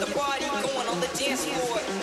wanted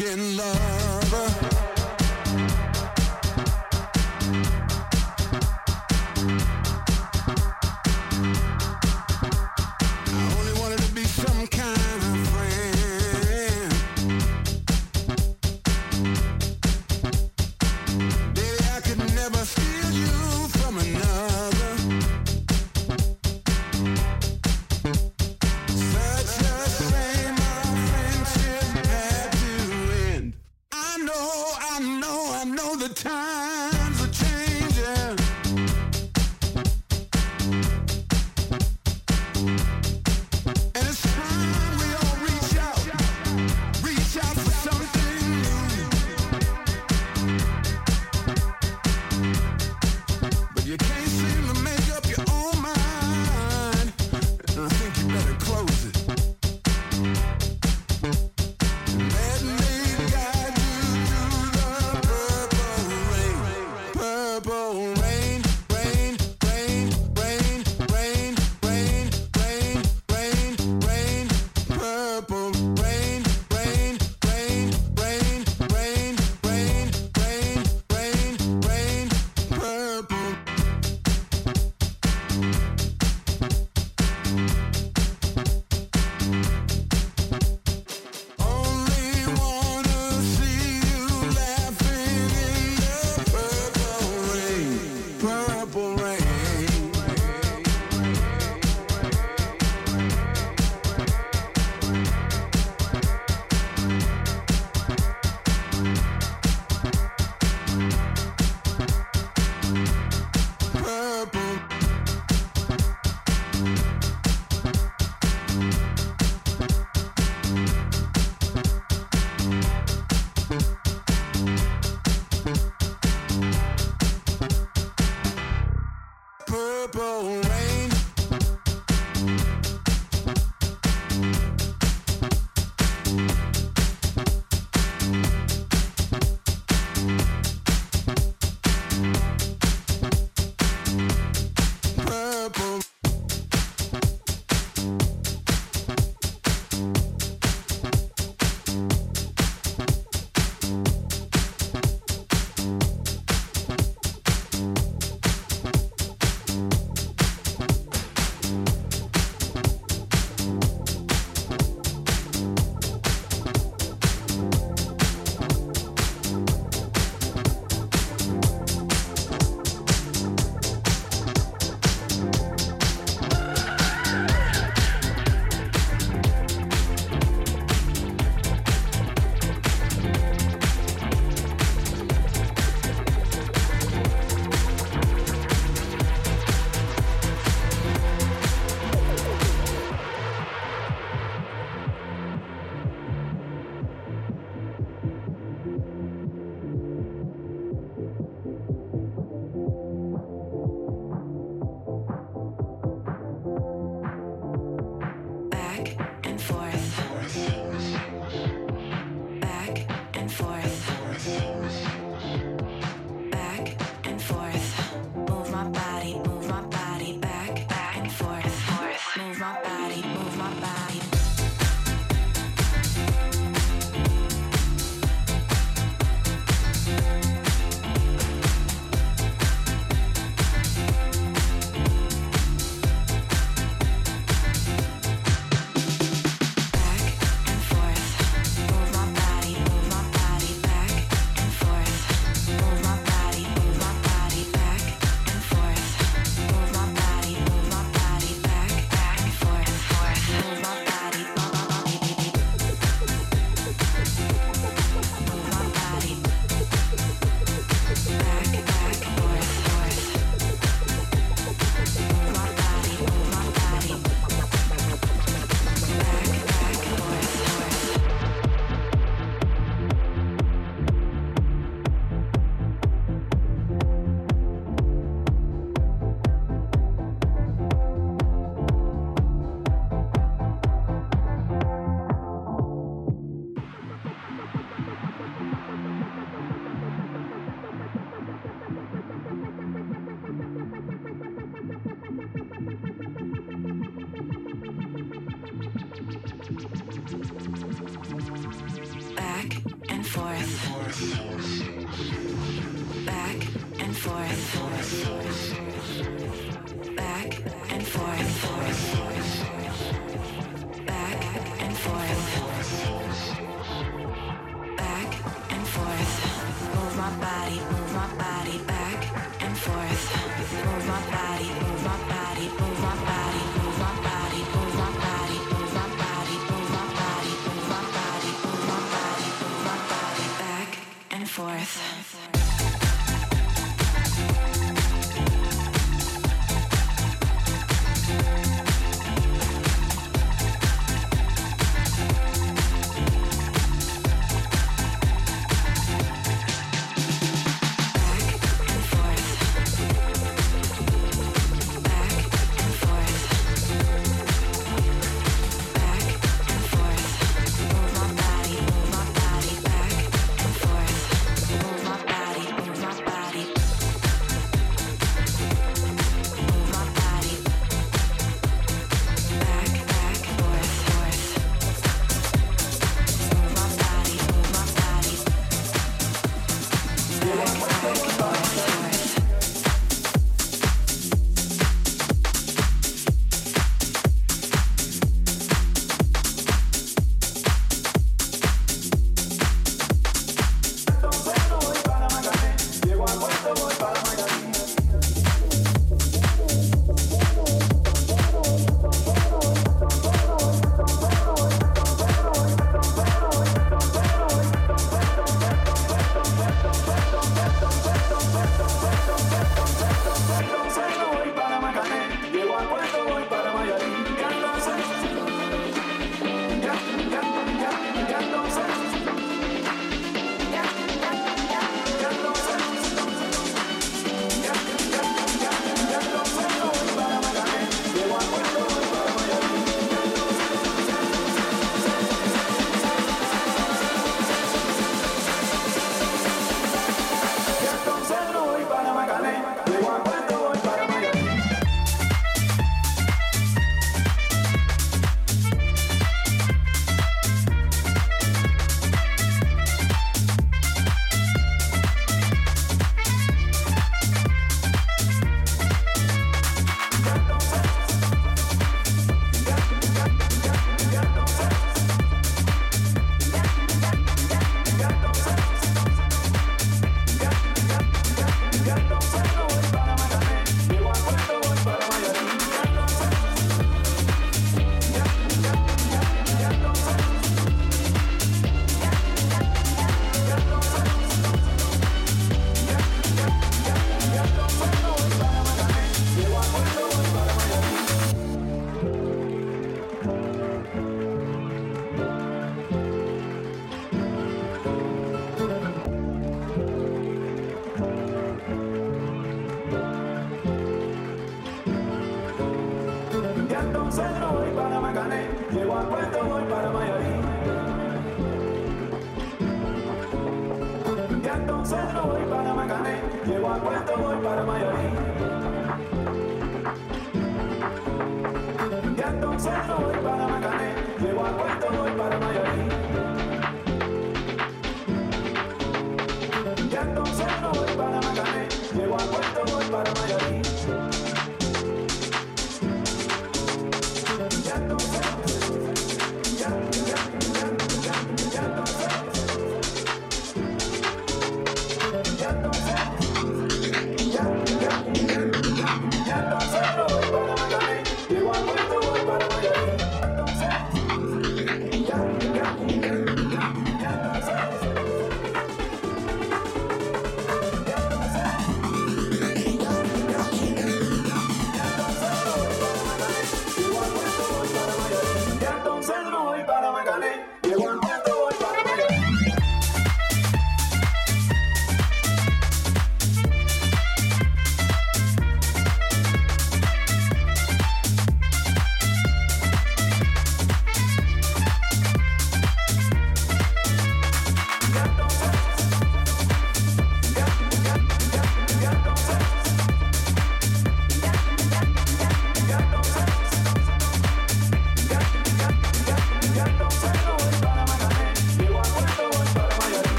be your